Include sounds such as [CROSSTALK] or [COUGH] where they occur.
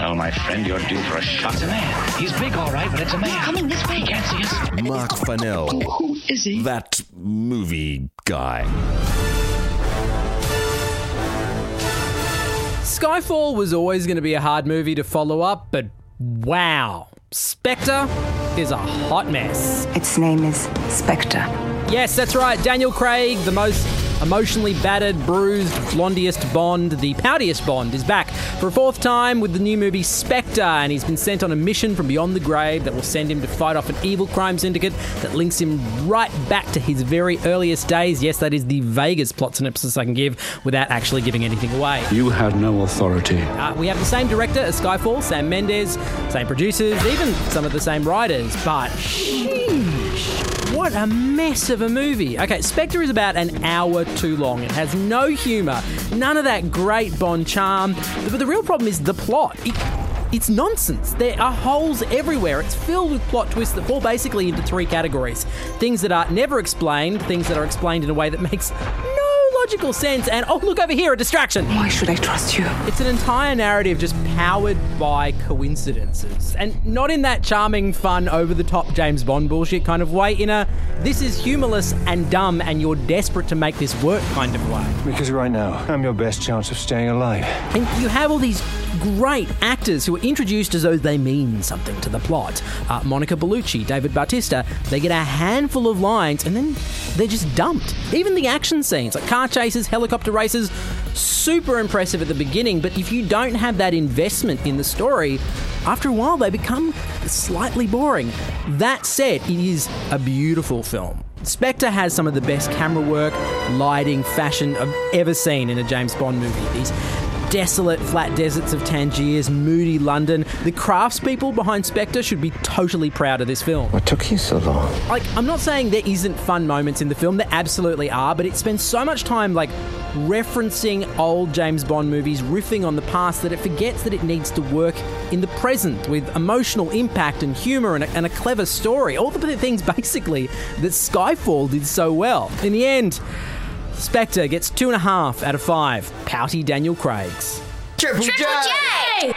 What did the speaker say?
Well, my friend, you're due for a shot. It's a man. He's big, all right, but it's a man. Coming this way. He can't see us. Mark Fennell. Who is he? That movie guy. Skyfall was always going to be a hard movie to follow up, but wow. Spectre is a hot mess. Its name is Spectre. Yes, that's right. Daniel Craig, the most emotionally battered, bruised, blondiest Bond, the poutiest Bond, is back for a fourth time with the new movie Spectre, and he's been sent on a mission from beyond the grave that will send him to fight off an evil crime syndicate that links him right back to his very earliest days. Yes, that is the vaguest plot synopsis I can give without actually giving anything away. You had no authority. Uh, we have the same director as Skyfall, Sam Mendes, same producers, even some of the same writers, but what a mess of a movie. Okay, Spectre is about an hour too long. It has no humour, none of that great Bond charm. But the real problem is the plot. It, it's nonsense. There are holes everywhere. It's filled with plot twists that fall basically into three categories things that are never explained, things that are explained in a way that [LAUGHS] makes logical sense, and oh, look over here, a distraction. Why should I trust you? It's an entire narrative just powered by coincidences. And not in that charming, fun, over the top James Bond bullshit kind of way, in a this is humorless and dumb and you're desperate to make this work kind of way. Because right now, I'm your best chance of staying alive. And you have all these great actors who are introduced as though they mean something to the plot. Uh, Monica Bellucci, David Bautista, they get a handful of lines and then they're just dumped. Even the action scenes, like car chases, helicopter races, super impressive at the beginning, but if you don't have that investment in the story, after a while they become slightly boring. That said, it is a beautiful film. Spectre has some of the best camera work, lighting, fashion I've ever seen in a James Bond movie. These desolate flat deserts of Tangiers, moody London. The craftspeople behind Spectre should be totally proud of this film. What took you so long? Like, I'm not saying there isn't fun moments in the film, there absolutely are, but it spends so much time, like, referencing old James Bond movies, riffing on the past, that it forgets that it needs to work in the present with emotional impact and humour and a, and a clever story. All the [LAUGHS] things, basically, that Skyfall did so well. In the end, Spectre gets two and a half out of five. Pouty Daniel Craig's. Triple J!